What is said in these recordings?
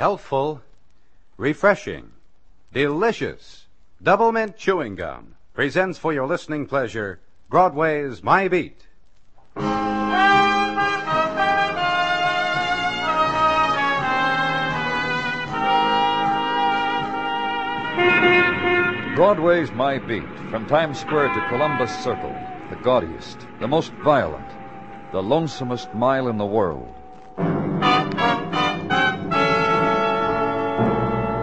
healthful, refreshing, delicious, double mint chewing gum presents for your listening pleasure Broadway's My Beat. Broadway's My Beat, from Times Square to Columbus Circle, the gaudiest, the most violent, the lonesomest mile in the world.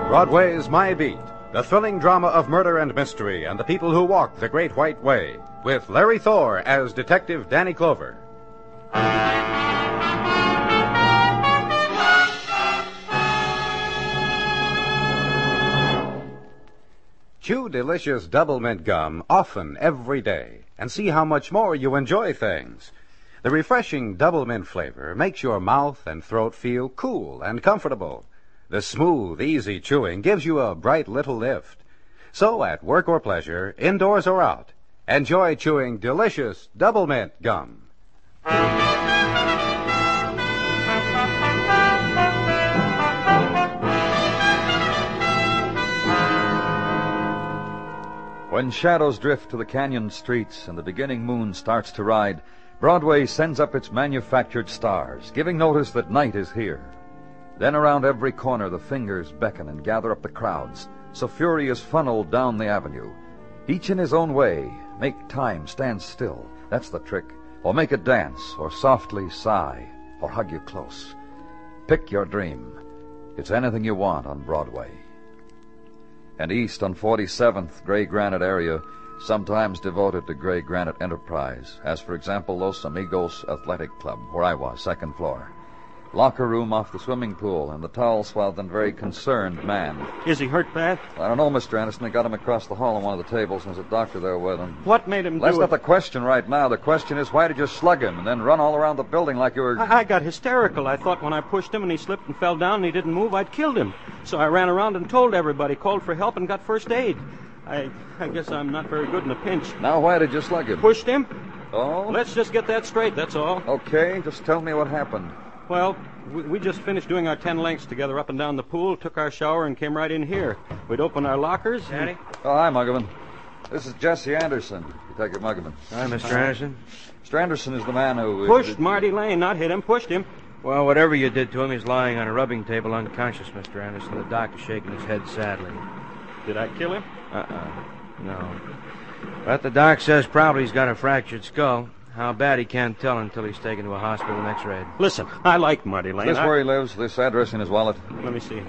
Broadway's My Beat, the thrilling drama of murder and mystery and the people who walk the Great White Way, with Larry Thor as Detective Danny Clover. Chew delicious double mint gum often every day and see how much more you enjoy things. The refreshing double mint flavor makes your mouth and throat feel cool and comfortable. The smooth, easy chewing gives you a bright little lift. So at work or pleasure, indoors or out, enjoy chewing delicious double mint gum. When shadows drift to the canyon streets and the beginning moon starts to ride, Broadway sends up its manufactured stars, giving notice that night is here. Then around every corner the fingers beckon and gather up the crowds, so fury is funneled down the avenue. Each in his own way, make time stand still, that's the trick, or make it dance, or softly sigh, or hug you close. Pick your dream. It's anything you want on Broadway and east on 47th Gray Granite area, sometimes devoted to Gray Granite Enterprise, as for example Los Amigos Athletic Club, where I was, second floor. Locker room off the swimming pool, and the towel swathed and very concerned man. Is he hurt bad? I don't know, Mr. Anderson. They got him across the hall on one of the tables, and there's a doctor there with him. What made him That's do not it? the question right now. The question is, why did you slug him and then run all around the building like you were... I, I got hysterical. I thought when I pushed him and he slipped and fell down and he didn't move, I'd killed him. So I ran around and told everybody, called for help, and got first aid. I, I guess I'm not very good in a pinch. Now, why did you slug him? Pushed him? Oh? Let's just get that straight, that's all. Okay, just tell me what happened. Well, we, we just finished doing our ten lengths together up and down the pool, took our shower, and came right in here. We'd open our lockers. and- Oh, hi, Muggavan. This is Jesse Anderson, Detective Muggavan. Hi, Mr. Anderson. Mr. Anderson is the man who... uh, Pushed Marty Lane, not hit him, pushed him. Well, whatever you did to him, he's lying on a rubbing table unconscious, Mr. Anderson. The doctor's shaking his head sadly. Did I kill him? Uh-uh. No. But the doc says probably he's got a fractured skull. How bad he can't tell until he's taken to a hospital and x-rayed. Listen, I like Marty Lane. Is this I- where he lives? This address in his wallet? Let me see.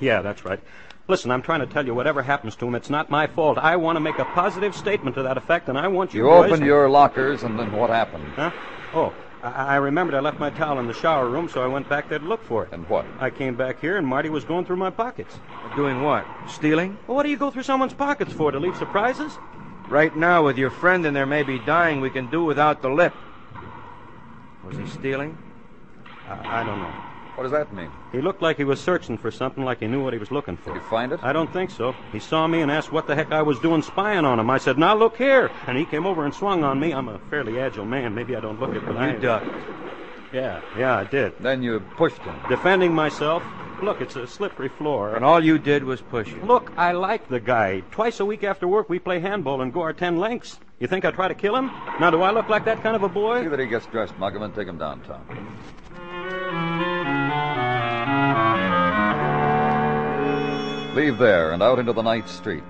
Yeah, that's right. Listen, I'm trying to tell you, whatever happens to him, it's not my fault. I want to make a positive statement to that effect, and I want you You boys... opened your lockers, and then what happened? Huh? Oh, I, I remembered I left my towel in the shower room, so I went back there to look for it. And what? I came back here, and Marty was going through my pockets. Doing what? Stealing? Well, what do you go through someone's pockets for? To leave surprises? Right now, with your friend in there maybe dying, we can do without the lip. Was he stealing? I, I don't know. What does that mean? He looked like he was searching for something, like he knew what he was looking for. Did you find it? I don't think so. He saw me and asked what the heck I was doing spying on him. I said, now look here. And he came over and swung on me. I'm a fairly agile man. Maybe I don't look it, but I... You ducked. Yeah, yeah, I did. Then you pushed him. Defending myself. Look, it's a slippery floor. And all you did was push him. Look, I like the guy. Twice a week after work, we play handball and go our ten lengths. You think I try to kill him? Now, do I look like that kind of a boy? See that he gets dressed, Muggavan. Take him downtown. Leave there and out into the night street.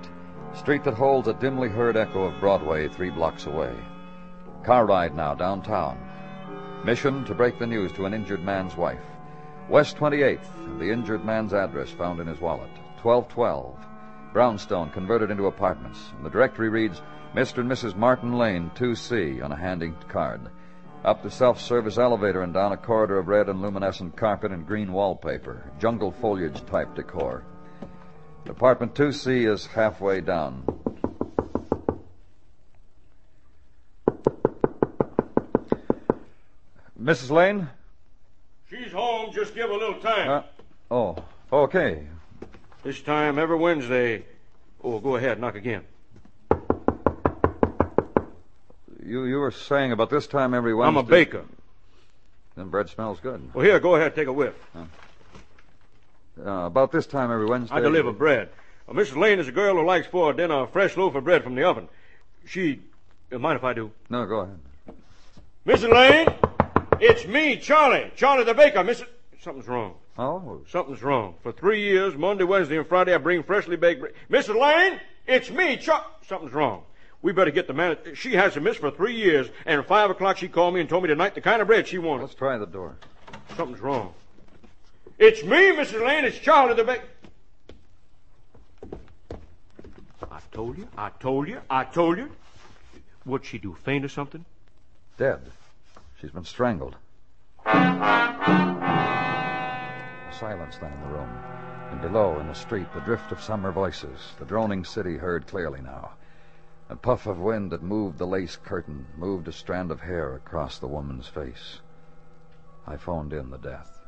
Street that holds a dimly heard echo of Broadway three blocks away. Car ride now downtown. Mission to break the news to an injured man's wife. West 28th, and the injured man's address found in his wallet. 1212. Brownstone converted into apartments. And the directory reads Mr. and Mrs. Martin Lane, 2C, on a handing card. Up the self service elevator and down a corridor of red and luminescent carpet and green wallpaper. Jungle foliage type decor. Apartment 2C is halfway down. Mrs. Lane? She's home. Just give a little time. Uh, oh, okay. This time every Wednesday. Oh, go ahead, knock again. You you were saying about this time every Wednesday. I'm a baker. Then bread smells good. Well, here, go ahead, take a whiff. Uh, about this time every Wednesday. I deliver bread. Uh, Mrs. Lane is a girl who likes for dinner a fresh loaf of bread from the oven. She. Uh, mind if I do? No, go ahead. Mrs. Lane, it's me, Charlie. Charlie the baker. Mrs. Something's wrong. Oh, Something's wrong. For three years, Monday, Wednesday, and Friday, I bring freshly baked bread. Mrs. Lane, it's me, Char. Something's wrong. We better get the man. She hasn't missed for three years, and at five o'clock she called me and told me tonight the kind of bread she wanted. let's try the door. Something's wrong. It's me, Mrs. Lane. It's Charlie the baker. I told you. I told you. I told you. What'd she do? Faint or something? Dead. She's been strangled. A silence then in the room. And below, in the street, the drift of summer voices, the droning city heard clearly now. A puff of wind that moved the lace curtain, moved a strand of hair across the woman's face. I phoned in the death.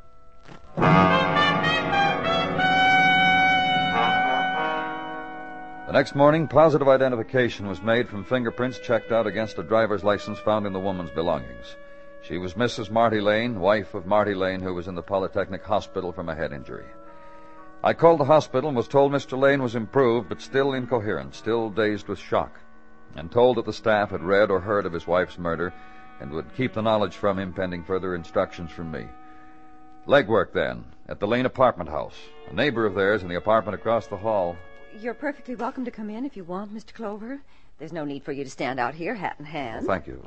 The next morning, positive identification was made from fingerprints checked out against a driver's license found in the woman's belongings. She was Mrs. Marty Lane, wife of Marty Lane, who was in the Polytechnic Hospital from a head injury. I called the hospital and was told Mr. Lane was improved, but still incoherent, still dazed with shock, and told that the staff had read or heard of his wife's murder and would keep the knowledge from him pending further instructions from me. Legwork, then, at the Lane apartment house. A neighbor of theirs in the apartment across the hall. You're perfectly welcome to come in if you want, Mr. Clover. There's no need for you to stand out here, hat in hand. Thank you.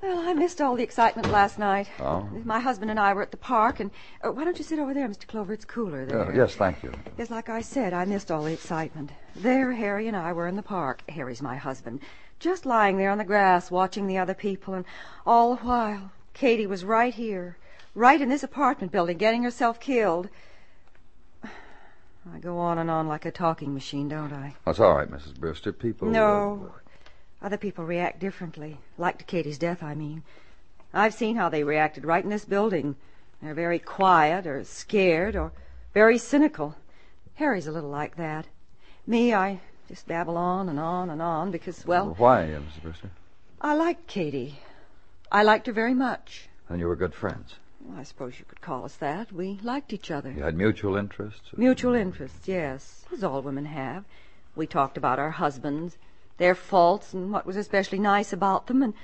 Well, I missed all the excitement last night. Oh? My husband and I were at the park, and uh, why don't you sit over there, Mr. Clover? It's cooler there. Uh, yes, thank you. Yes, like I said, I missed all the excitement. There, Harry and I were in the park. Harry's my husband. Just lying there on the grass, watching the other people, and all the while, Katie was right here, right in this apartment building, getting herself killed. I go on and on like a talking machine, don't I? That's all right, Mrs. Brewster. People. uh, No. Other people react differently. Like to Katie's death, I mean. I've seen how they reacted right in this building. They're very quiet or scared or very cynical. Harry's a little like that. Me, I just babble on and on and on because, well, Why, Mrs. Brewster? I liked Katie. I liked her very much. And you were good friends. Well, I suppose you could call us that. We liked each other. You had mutual interests. Mutual interests, yes, as all women have. We talked about our husbands, their faults, and what was especially nice about them, and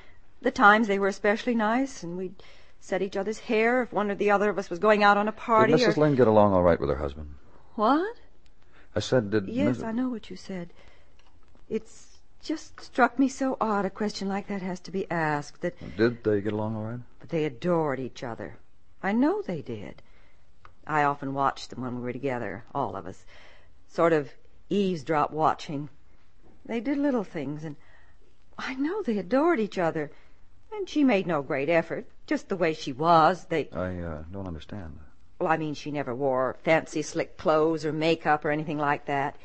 the times they were especially nice, and we'd set each other's hair if one or the other of us was going out on a party. Did Mrs. or... Lynn get along all right with her husband? What? I said, did. Yes, Mrs. I know what you said. It's just struck me so odd a question like that has to be asked that Did they get along all right? but they adored each other. I know they did. I often watched them when we were together, all of us. Sort of eavesdrop watching. They did little things, and I know they adored each other. And she made no great effort, just the way she was. They, I uh, don't understand. well, I mean, she never wore fancy slick clothes or makeup or anything like that.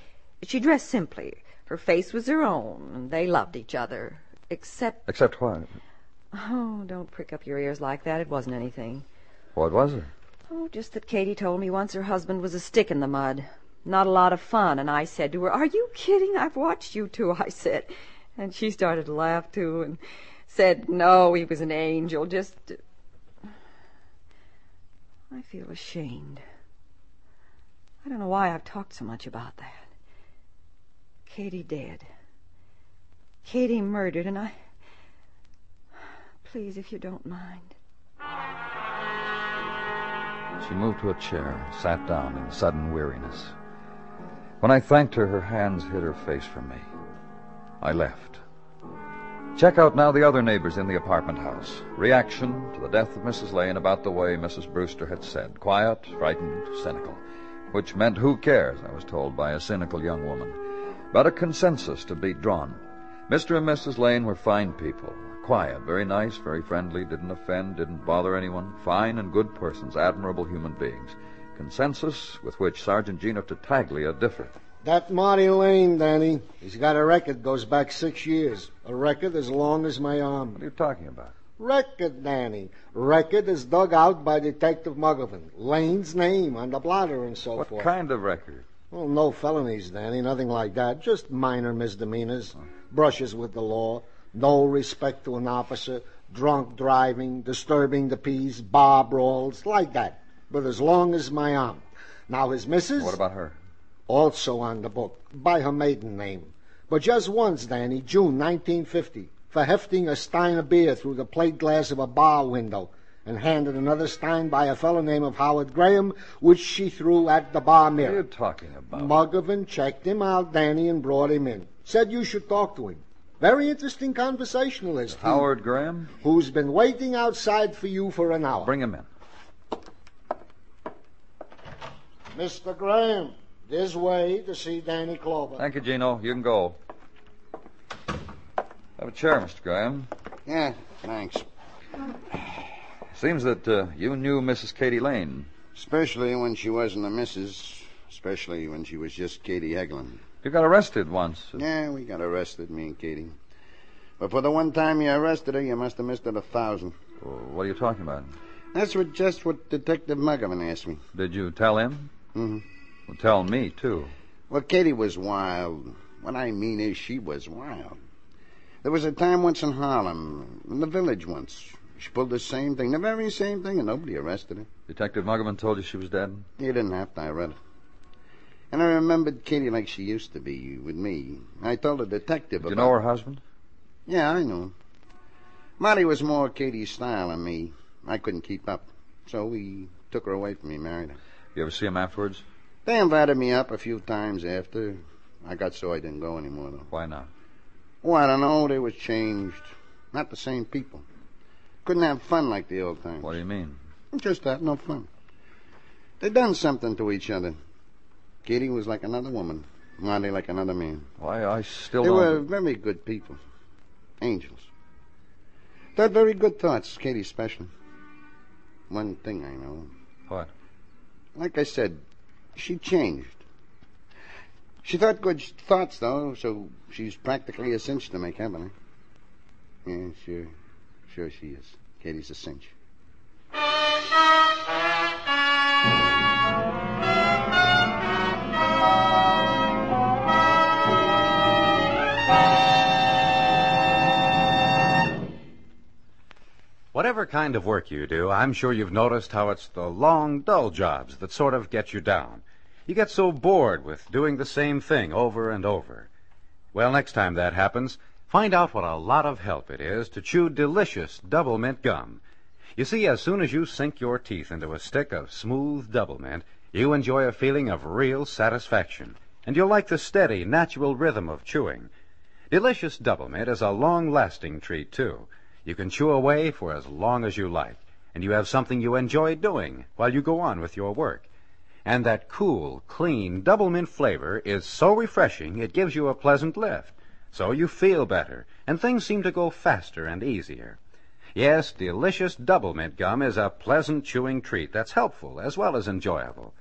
She dressed simply. Her face was her own, and they loved each other. Except, Except what? oh, don't prick up your ears like that. It wasn't anything. What was it? Oh, just that Katie told me once her husband was a stick in the mud. Not a lot of fun, and I said to her, Are you kidding? I've watched you two, I said. And she started to laugh, too, and said, No, he was an angel, just. I feel ashamed. I don't know why I've talked so much about that. Katie dead. Katie murdered, and I. Please, if you don't mind. She moved to a chair, sat down in sudden weariness. When I thanked her, her hands hid her face from me. I left. Check out now the other neighbors in the apartment house. Reaction to the death of Mrs. Lane about the way Mrs. Brewster had said. Quiet, frightened, cynical. Which meant who cares, I was told by a cynical young woman. But a consensus to be drawn. Mr. and Mrs. Lane were fine people. Quiet, very nice, very friendly, didn't offend, didn't bother anyone. Fine and good persons, admirable human beings. Consensus with which Sergeant Gino Tartaglia differed. That Marty Lane, Danny, he's got a record goes back six years. A record as long as my arm. What are you talking about? Record, Danny. Record is dug out by Detective Muggavan. Lane's name on the blotter and so What forth. What kind of record? Well, no felonies, Danny. Nothing like that. Just minor misdemeanors. Oh. Brushes with the law. No respect to an officer. Drunk driving. Disturbing the peace. Bar brawls. Like that. But as long as my arm. Now his missus What about her? also on the book by her maiden name, but just once, Danny, June 1950, for hefting a stein of beer through the plate glass of a bar window and handed another stein by a fellow named Howard Graham, which she threw at the bar mirror. What are you talking about? Muggavan checked him out, Danny, and brought him in. Said you should talk to him. Very interesting conversationalist. Howard Graham? Who's been waiting outside for you for an hour. Bring him in. Mr. Graham, this way to see Danny Clover. Thank you, Gino. You can go. Have a chair, Mr. Graham. Yeah, thanks. Seems that uh, you knew Mrs. Katie Lane. Especially when she wasn't a missus. Especially when she was just Katie Heglin. You got arrested once. Yeah, we got arrested, me and Katie. But for the one time you arrested her, you must have missed it a thousand. Oh, What are you talking about? That's what just what Detective Muggavan asked me. Did you tell him? Mhm. Well, tell me, too. Well, Katie was wild. What I mean is, she was wild. There was a time once in Harlem, in the village once. She pulled the same thing, the very same thing, and nobody arrested her. Detective Muggavan told you she was dead? You didn't have to, I read it. And I remembered Katie like she used to be with me. I told the detective Did you know her husband? Yeah, I knew him. Marty was more Katie's style than me. I couldn't keep up. So we took her away from me, married her. You ever see him afterwards? They invited me up a few times after. I got so I didn't go anymore, though. Why not? Oh, I don't know. They was changed. Not the same people. Couldn't have fun like the old times. What do you mean? Just that, no fun. They done something to each other. Katie was like another woman. Marty like another man. Why, I still They don't... were very good people. Angels. Thought very good thoughts, Katie especially. One thing I know. What? Like I said, she changed. She thought good thoughts, though, so she's practically a cinch to make heaven, eh? Yeah, sure. Sure she is. Katie's a cinch. Whatever kind of work you do, I'm sure you've noticed how it's the long, dull jobs that sort of get you down. You get so bored with doing the same thing over and over. Well, next time that happens, find out what a lot of help it is to chew delicious double mint gum. You see, as soon as you sink your teeth into a stick of smooth double mint, you enjoy a feeling of real satisfaction, and you'll like the steady, natural rhythm of chewing. Delicious double mint is a long-lasting treat, too. You can chew away for as long as you like, and you have something you enjoy doing while you go on with your work. And that cool, clean double mint flavor is so refreshing it gives you a pleasant lift. So you feel better, and things seem to go faster and easier. Yes, delicious double mint gum is a pleasant chewing treat that's helpful as well as enjoyable.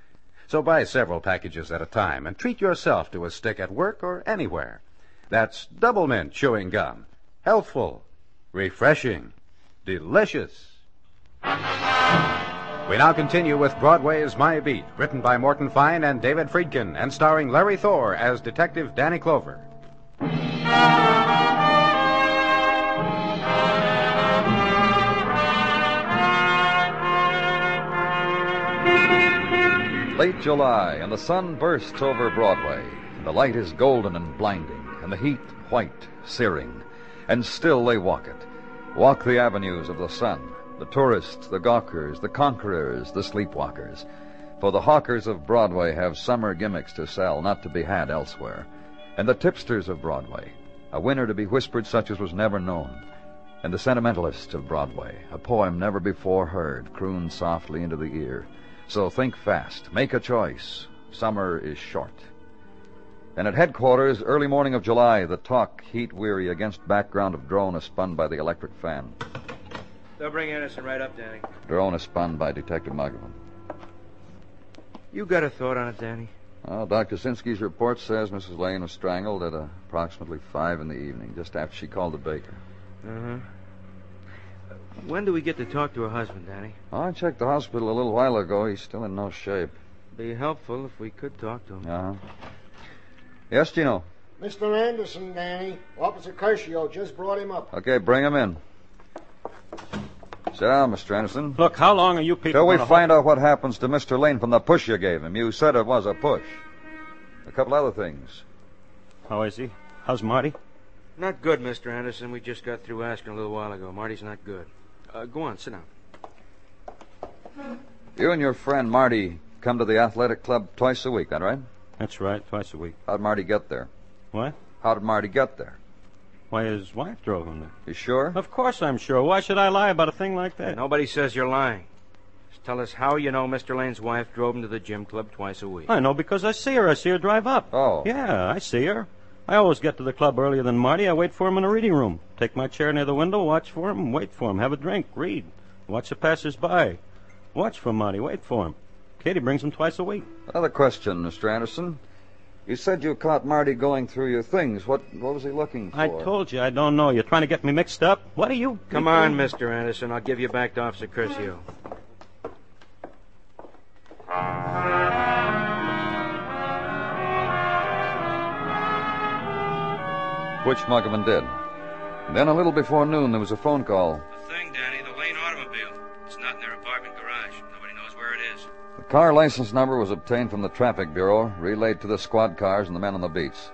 So buy several packages at a time and treat yourself to a stick at work or anywhere. That's double mint chewing gum. Healthful, refreshing, delicious. We now continue with Broadway's My Beat, written by Morton Fine and David Friedkin, and starring Larry Thor as Detective Danny Clover. Late July, and the sun bursts over Broadway. And the light is golden and blinding, and the heat white, searing. And still they walk it. Walk the avenues of the sun, the tourists, the gawkers, the conquerors, the sleepwalkers. For the hawkers of Broadway have summer gimmicks to sell, not to be had elsewhere. And the tipsters of Broadway, a winner to be whispered such as was never known. And the sentimentalists of Broadway, a poem never before heard, crooned softly into the ear. So think fast. Make a choice. Summer is short. And at headquarters, early morning of July, the talk, heat weary against background of drone is spun by the electric fan. They'll bring Anderson right up, Danny. Drone is spun by Detective Muggavan. You got a thought on it, Danny? Well, Dr. Sinsky's report says Mrs. Lane was strangled at uh, approximately 5 in the evening, just after she called the baker. Uh-huh. When do we get to talk to her husband, Danny? I checked the hospital a little while ago. He's still in no shape. Be helpful if we could talk to him. Uh-huh. Yes, Gino. Mr. Anderson, Danny. Officer Curcio just brought him up. Okay, bring him in. Sit down, Mr. Anderson. Look, how long are you people Till we gonna find out what happens to Mr. Lane from the push you gave him. You said it was a push. A couple other things. How is he? How's Marty? Not good, Mr. Anderson. We just got through asking a little while ago. Marty's not good. Uh, go on, sit down. You and your friend Marty come to the athletic club twice a week, that right? That's right, twice a week. How did Marty get there? What? How did Marty get there? Why, his wife drove him there. You sure? Of course I'm sure. Why should I lie about a thing like that? Nobody says you're lying. Just tell us how you know Mr. Lane's wife drove him to the gym club twice a week. I know because I see her. I see her drive up. Oh. Yeah, I see her. I always get to the club earlier than Marty. I wait for him in the reading room. Take my chair near the window, watch for him, wait for him, have a drink, read, watch the passers-by. Watch for Marty, wait for him. Katie brings him twice a week. Another question, Mr. Anderson. You said you caught Marty going through your things. What what was he looking for? I told you I don't know. You're trying to get me mixed up? What are you? Come on, Mr. Anderson. I'll give you back to Officer Curcio. Which Muggavan did. Then a little before noon, there was a phone call. The thing, Danny, car license number was obtained from the traffic bureau, relayed to the squad cars and the men on the beats.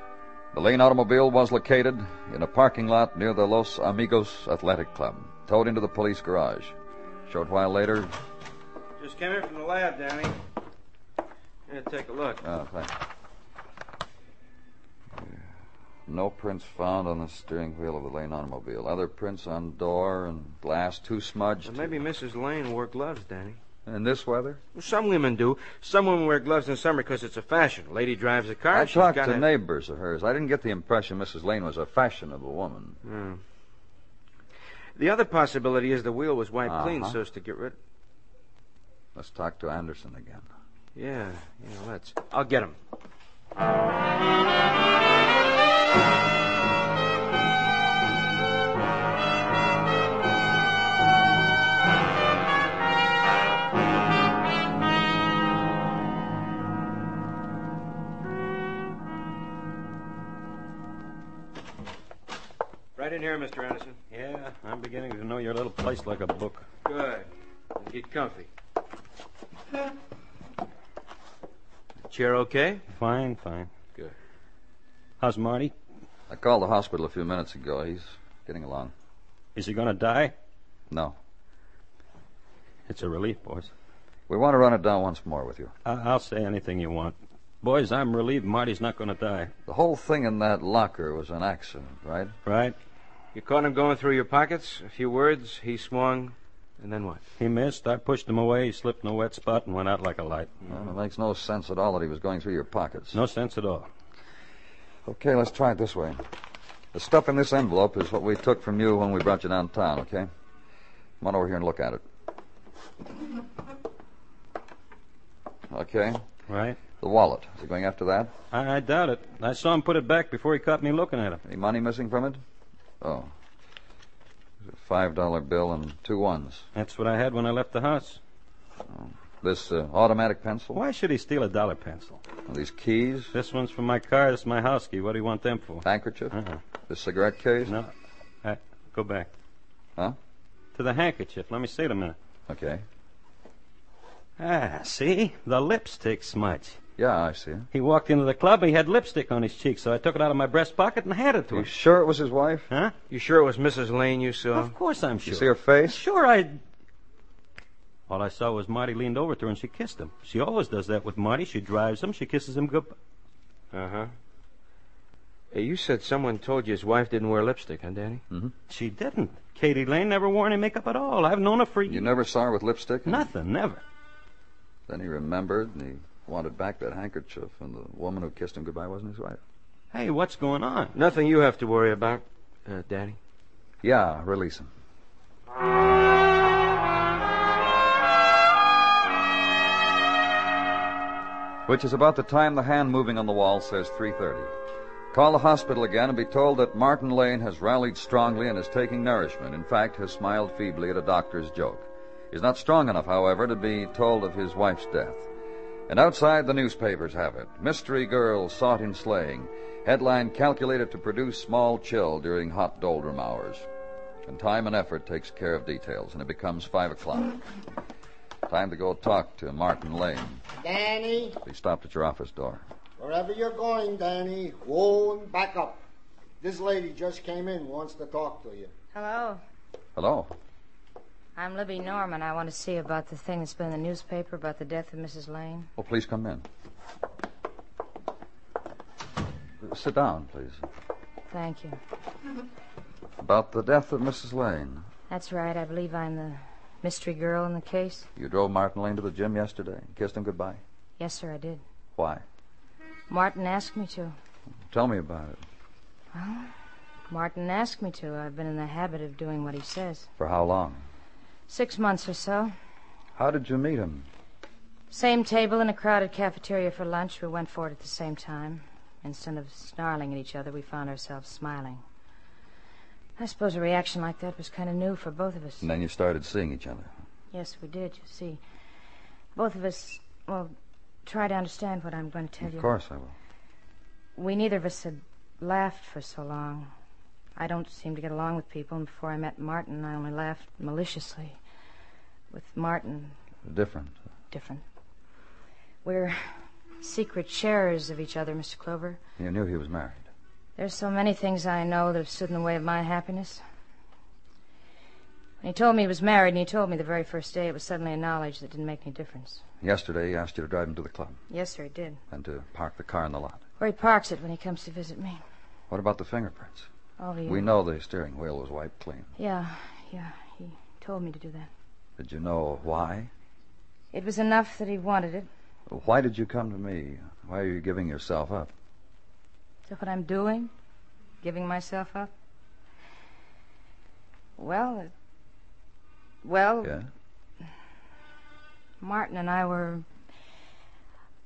The Lane automobile was located in a parking lot near the Los Amigos Athletic Club, towed into the police garage. Short while later, Just came in from the lab, Danny. Here, take a look. Ah, oh, thanks. No prints found on the steering wheel of the Lane automobile. Other prints on door and glass, too smudged. Well, maybe Mrs. Lane wore gloves, Danny. In this weather? Some women do. Some women wear gloves in summer because it's a fashion. A lady drives a car. I she's talked got to a- neighbors of hers. I didn't get the impression Mrs. Lane was a fashionable woman. Hmm. The other possibility is the wheel was wiped clean Uh-huh. so as to get rid. Let's talk to Anderson again. Yeah, yeah, let's. I'll get him. Here, Mr. Anderson. Yeah, I'm beginning to know your little place like a book. Good. Get comfy. Chair okay? Fine, fine. Good. How's Marty? I called the hospital a few minutes ago. He's getting along. Is he going to die? No. It's a relief, boys. We want to run it down once more with you. I- I'll say anything you want. Boys, I'm relieved Marty's not going to die. The whole thing in that locker was an accident, right? Right? You caught him going through your pockets, a few words, he swung, and then what? He missed. I pushed him away. He slipped in a wet spot and went out like a light. Well, it makes no sense at all that he was going through your pockets. No sense at all. Okay, let's try it this way. The stuff in this envelope is what we took from you when we brought you downtown, okay? Come on over here and look at it. Okay. Right? The wallet. Is he going after that? I, I doubt it. I saw him put it back before he caught me looking at him. Any money missing from it? Oh. A five dollar bill and two ones. That's what I had when I left the house. This uh, automatic pencil? Why should he steal a dollar pencil? These keys? This one's for my car. This is my house key. What do you want them for? Handkerchief? Uh-uh. This cigarette case? No. Uh, go back. Huh? To the handkerchief. Let me see it a minute. Okay. Ah, see? The lipstick smudge. Yeah, I see. He walked into the club. He had lipstick on his cheek, so I took it out of my breast pocket and handed it to You him. sure it was his wife? Huh? You sure it was Mrs. Lane you saw? Of course I'm sure. You see her face? Sure, I. All I saw was Marty leaned over to her and she kissed him. She always does that with Marty. She drives him. She kisses him good. Uh huh. Hey, you said someone told you his wife didn't wear lipstick, huh, Danny? Mm-hmm. She didn't. Katie Lane never wore any makeup at all. I've known her for years. You never saw her with lipstick? Nothing, never. Then he remembered and he wanted back that handkerchief, and the woman who kissed him goodbye wasn't his wife. Hey, what's going on? Nothing you have to worry about, uh, Danny. Yeah, release him. Which is about the time the hand moving on the wall says 3:30. Call the hospital again and be told that Martin Lane has rallied strongly and is taking nourishment. In fact, has smiled feebly at a doctor's joke. He's not strong enough, however, to be told of his wife's death. And outside, the newspapers have it. Mystery girl sought in slaying. Headline calculated to produce small chill during hot doldrum hours. And time and effort takes care of details, and it becomes five o'clock. Time to go talk to Martin Lane. Danny, He stopped at your office door. wherever you're going, Danny, whoa and back up. This lady just came in, wants to talk to you. Hello. Hello. I'm Libby Norman. I want to see about the thing that's been in the newspaper about the death of Mrs. Lane. Oh, please come in. Sit down, please. Thank you. About the death of Mrs. Lane. That's right. I believe I'm the mystery girl in the case. You drove Martin Lane to the gym yesterday and kissed him goodbye. Yes, sir, I did. Why? Martin asked me to. Tell me about it. Well, Martin asked me to. I've been in the habit of doing what he says. For how long? Six months or so. How did you meet him? Same table in a crowded cafeteria for lunch. We went for it at the same time. Instead of snarling at each other, we found ourselves smiling. I suppose a reaction like that was kind of new for both of us. And then you started seeing each other. Yes, we did, you see. Both of us, well, try to understand what I'm going to tell you. Of course I will. We neither of us had laughed for so long. I don't seem to get along with people, and before I met Martin, I only laughed maliciously. With Martin, Different. different. We're secret sharers of each other, Mr. Clover. You knew he was married. There's so many things I know that have stood in the way of my happiness. When he told me he was married, and he told me the very first day, it was suddenly a knowledge that didn't make any difference. Yesterday, he asked you to drive him to the club Yes, sir, he did. and to park the car in the lot. Where he parks it when he comes to visit me. What about the fingerprints? Oh, he, We know the steering wheel was wiped clean. Yeah, yeah, he told me to do that. Did you know why? It was enough that he wanted it. Why did you come to me? Why are you giving yourself up? Is that what I'm doing? Giving myself up? Well, it- well, Yeah? Martin and I were,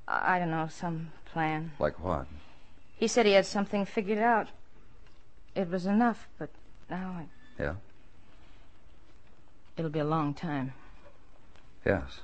I don't know, some plan. Like what? He said he had something figured out. It was enough, but now it, Yeah? it'll be a long time. Yes.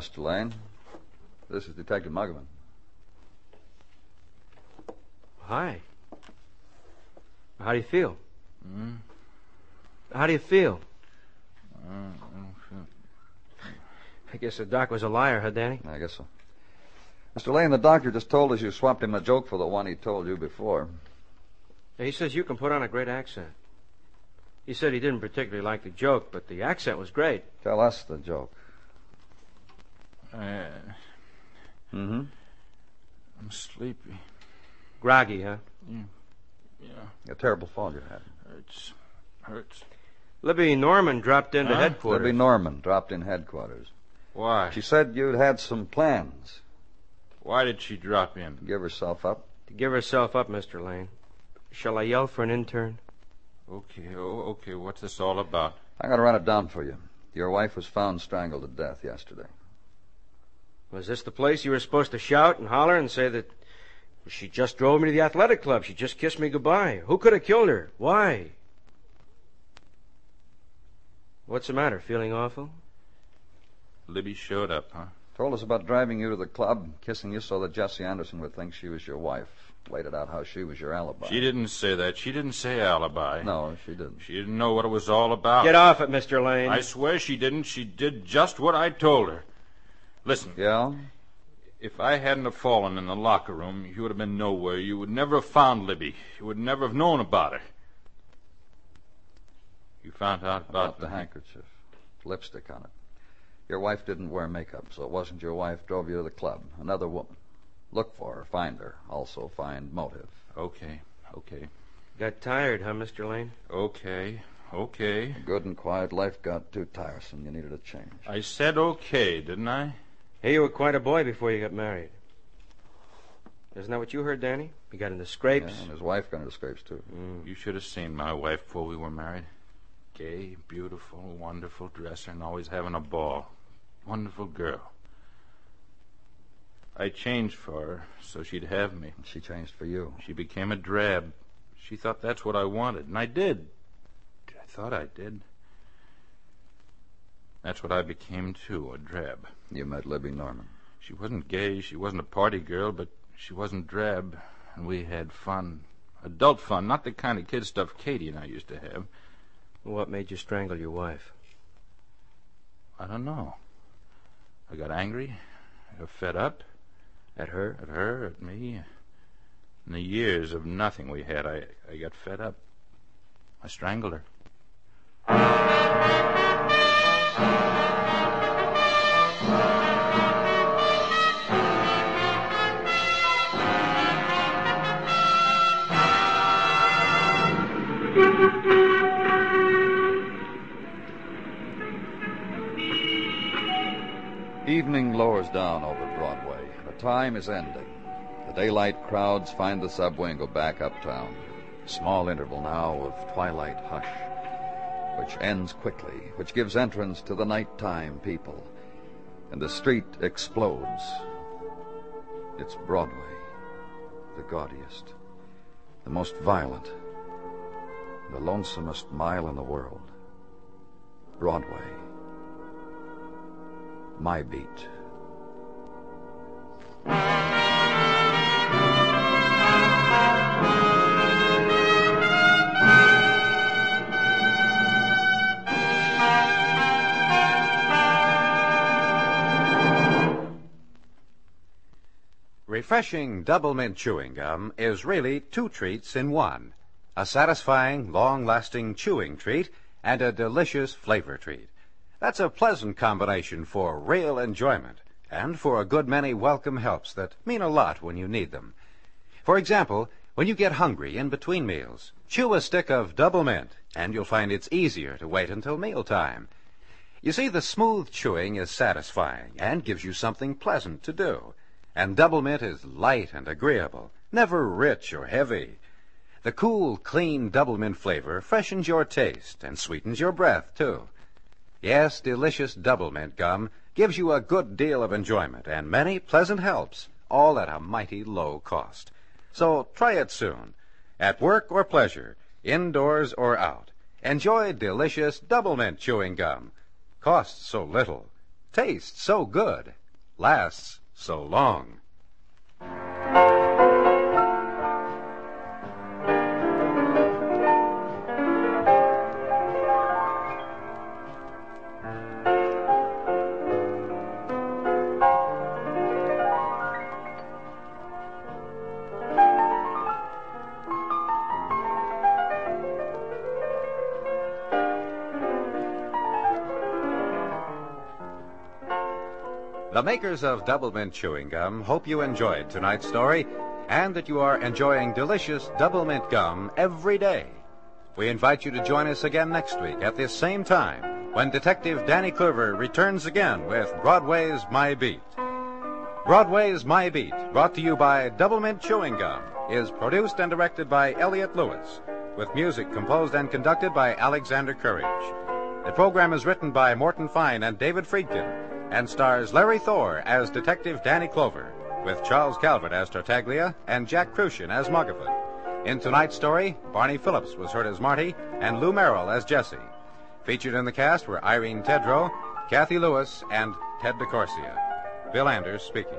Mr. Lane. This is Detective Muggavan. Hi. How do you feel? How do you feel? I guess the doc was a liar, huh, Danny? I guess so. Mr. Lane, the doctor just told us you swapped him a joke for the one he told you before. He says you can put on a great accent. He said he didn't particularly like the joke, but the accent was great. Tell us the joke. Uh, Mm-hmm. I'm sleepy. Groggy, huh? Yeah, A terrible fall you had. hurts. Hurts. Libby Norman dropped into Huh? headquarters. Libby Norman dropped in headquarters. Why? She said you'd had some plans Why did she drop in? to give herself up. To give herself up, Mr. Lane. Shall I yell for an intern? Okay, oh, okay. What's this all about? I gotta run it down for you. Your wife was found strangled to death yesterday. Was this the place you were supposed to shout and holler and say that she just drove me to the athletic club? She just kissed me goodbye. Who could have killed her? Why? What's the matter? Feeling awful? Libby showed up, huh? Told us about driving you to the club, kissing you so that Jesse Anderson would think she was your wife. Laid it out how she was your alibi. She didn't say that. She didn't say alibi. No, she didn't. She didn't know what it was all about. Get off it, Mr. Lane. I swear she didn't. She did just what I told her. Listen, Yeah? if I hadn't have fallen in the locker room, you would have been nowhere. You would never have found Libby. You would never have known about her. You found out about, About the handkerchief. Lipstick on it. Your wife didn't wear makeup, so it wasn't your wife drove you to the club. Another woman. Look for her, find her. Also find motive. Okay, okay, Got tired, huh, Mr. Lane? okay, okay. A good and quiet life got too tiresome. You needed a change. I said okay, didn't I? Hey, you were quite a boy before you got married. Isn't that what you heard, Danny? You got into scrapes. Yeah, and his wife got into scrapes, too. Mm. You should have seen my wife before we were married. Gay, beautiful, wonderful dresser, and always having a ball. Wonderful girl. I changed for her so she'd have me. She changed for you. She became a drab. She thought that's what I wanted, and I did. I thought I did. That's what I became, too, a drab. You met Libby Norman. She wasn't gay, she wasn't a party girl, but she wasn't drab, and we had fun. Adult fun, not the kind of kid stuff Katie and I used to have. What made you strangle your wife? I don't know. I got angry. I got fed up. At her? At her, at me. In the years of nothing we had, I, I got fed up. I strangled her. Evening lowers down over Broadway. The time is ending. The daylight crowds find the subway and go back uptown. Small interval now of twilight hush, which ends quickly, which gives entrance to the nighttime people. And the street explodes. It's Broadway, the gaudiest, the most violent, the lonesomest mile in the world. Broadway. My beat. Refreshing double mint chewing gum is really two treats in one a satisfying, long lasting chewing treat and a delicious flavor treat. That's a pleasant combination for real enjoyment and for a good many welcome helps that mean a lot when you need them. For example, when you get hungry in between meals, chew a stick of double mint and you'll find it's easier to wait until mealtime. You see, the smooth chewing is satisfying and gives you something pleasant to do. And double mint is light and agreeable, never rich or heavy. The cool, clean double mint flavor freshens your taste and sweetens your breath, too. Yes, delicious double mint gum gives you a good deal of enjoyment and many pleasant helps, all at a mighty low cost. So try it soon. At work or pleasure, indoors or out. Enjoy delicious double mint chewing gum. Costs so little, tastes so good, lasts so long. Makers of Double Mint Chewing Gum hope you enjoyed tonight's story and that you are enjoying delicious Double Mint Gum every day. We invite you to join us again next week at this same time when Detective Danny Clover returns again with Broadway's My Beat. Broadway's My Beat, brought to you by Double Mint Chewing Gum, is produced and directed by Elliott Lewis, with music composed and conducted by Alexander Courage. The program is written by Morton Fine and David Friedkin and stars Larry Thor as Detective Danny Clover, with Charles Calvert as Tartaglia and Jack Kruschen as Muggavan. In tonight's story, Barney Phillips was heard as Marty and Lou Merrill as Jesse. Featured in the cast were Irene Tedrow, Cathy Lewis, and Ted DeCorsia. Bill Anders speaking.